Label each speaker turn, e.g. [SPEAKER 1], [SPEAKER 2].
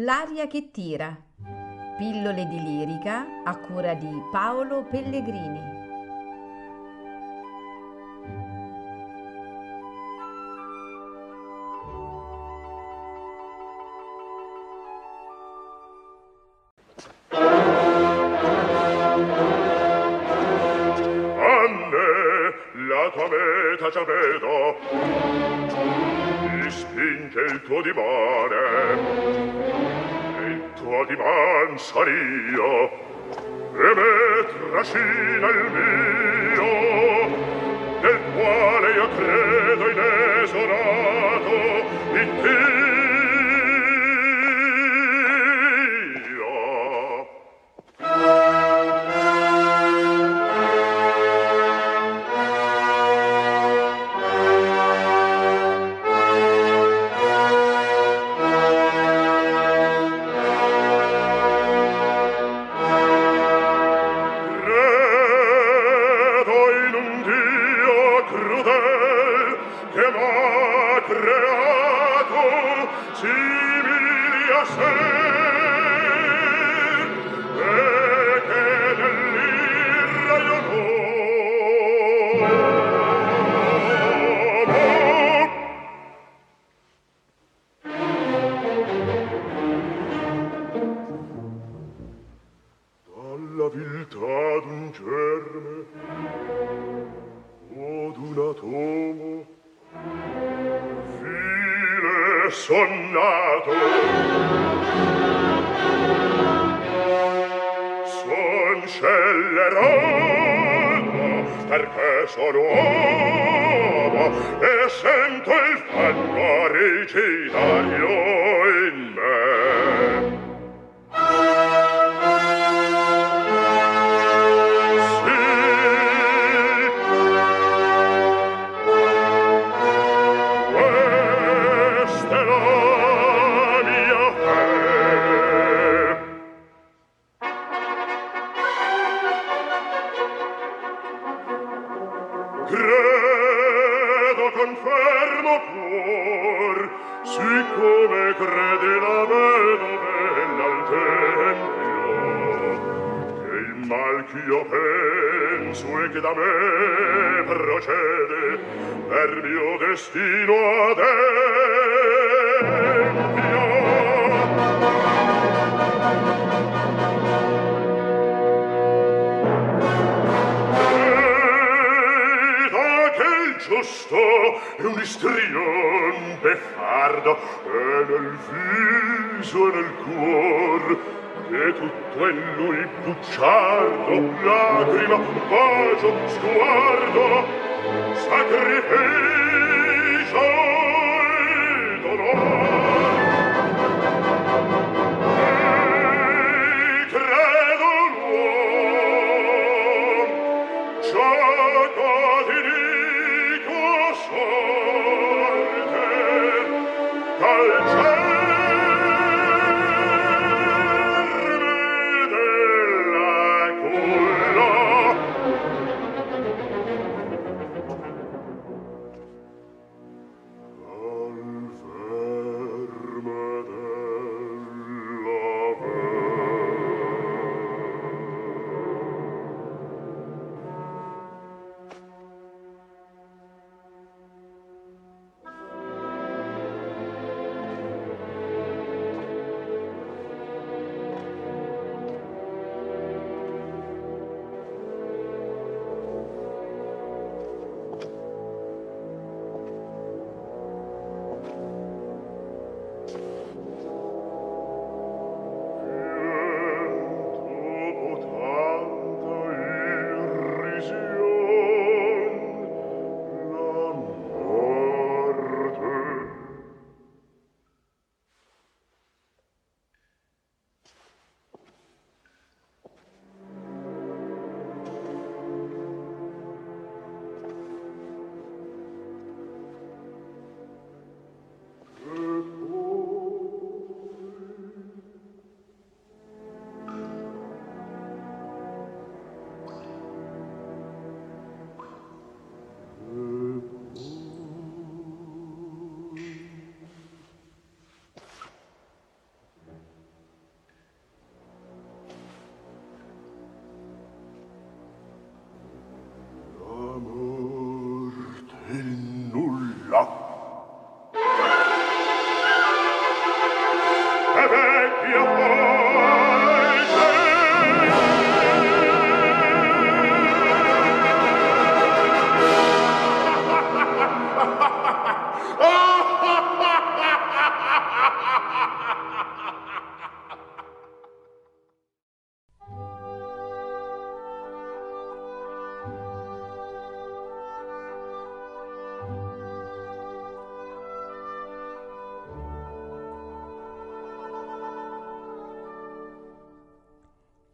[SPEAKER 1] L'aria che tira. Pillole di lirica a cura di Paolo Pellegrini.
[SPEAKER 2] la tua meta già vedo mi spinge il tuo dimane tuo dimanza sario e me trascina il mio nel quale io credo inesorabile che m'ha creato simili a sé. E che dalla viltà d'un germe o d'un atomo Fine sonnato. Son scellerato Perché sono uomo E sento il fango originario. credo con fermo cuor siccome crede la vedovella al tempio. Che il mal ch'io penso e che da me procede per mio destino ad e un istrion beffardo e nel viso e nel cuor e tutto è lui bucciardo lacrima, bacio, sguardo sacrificio.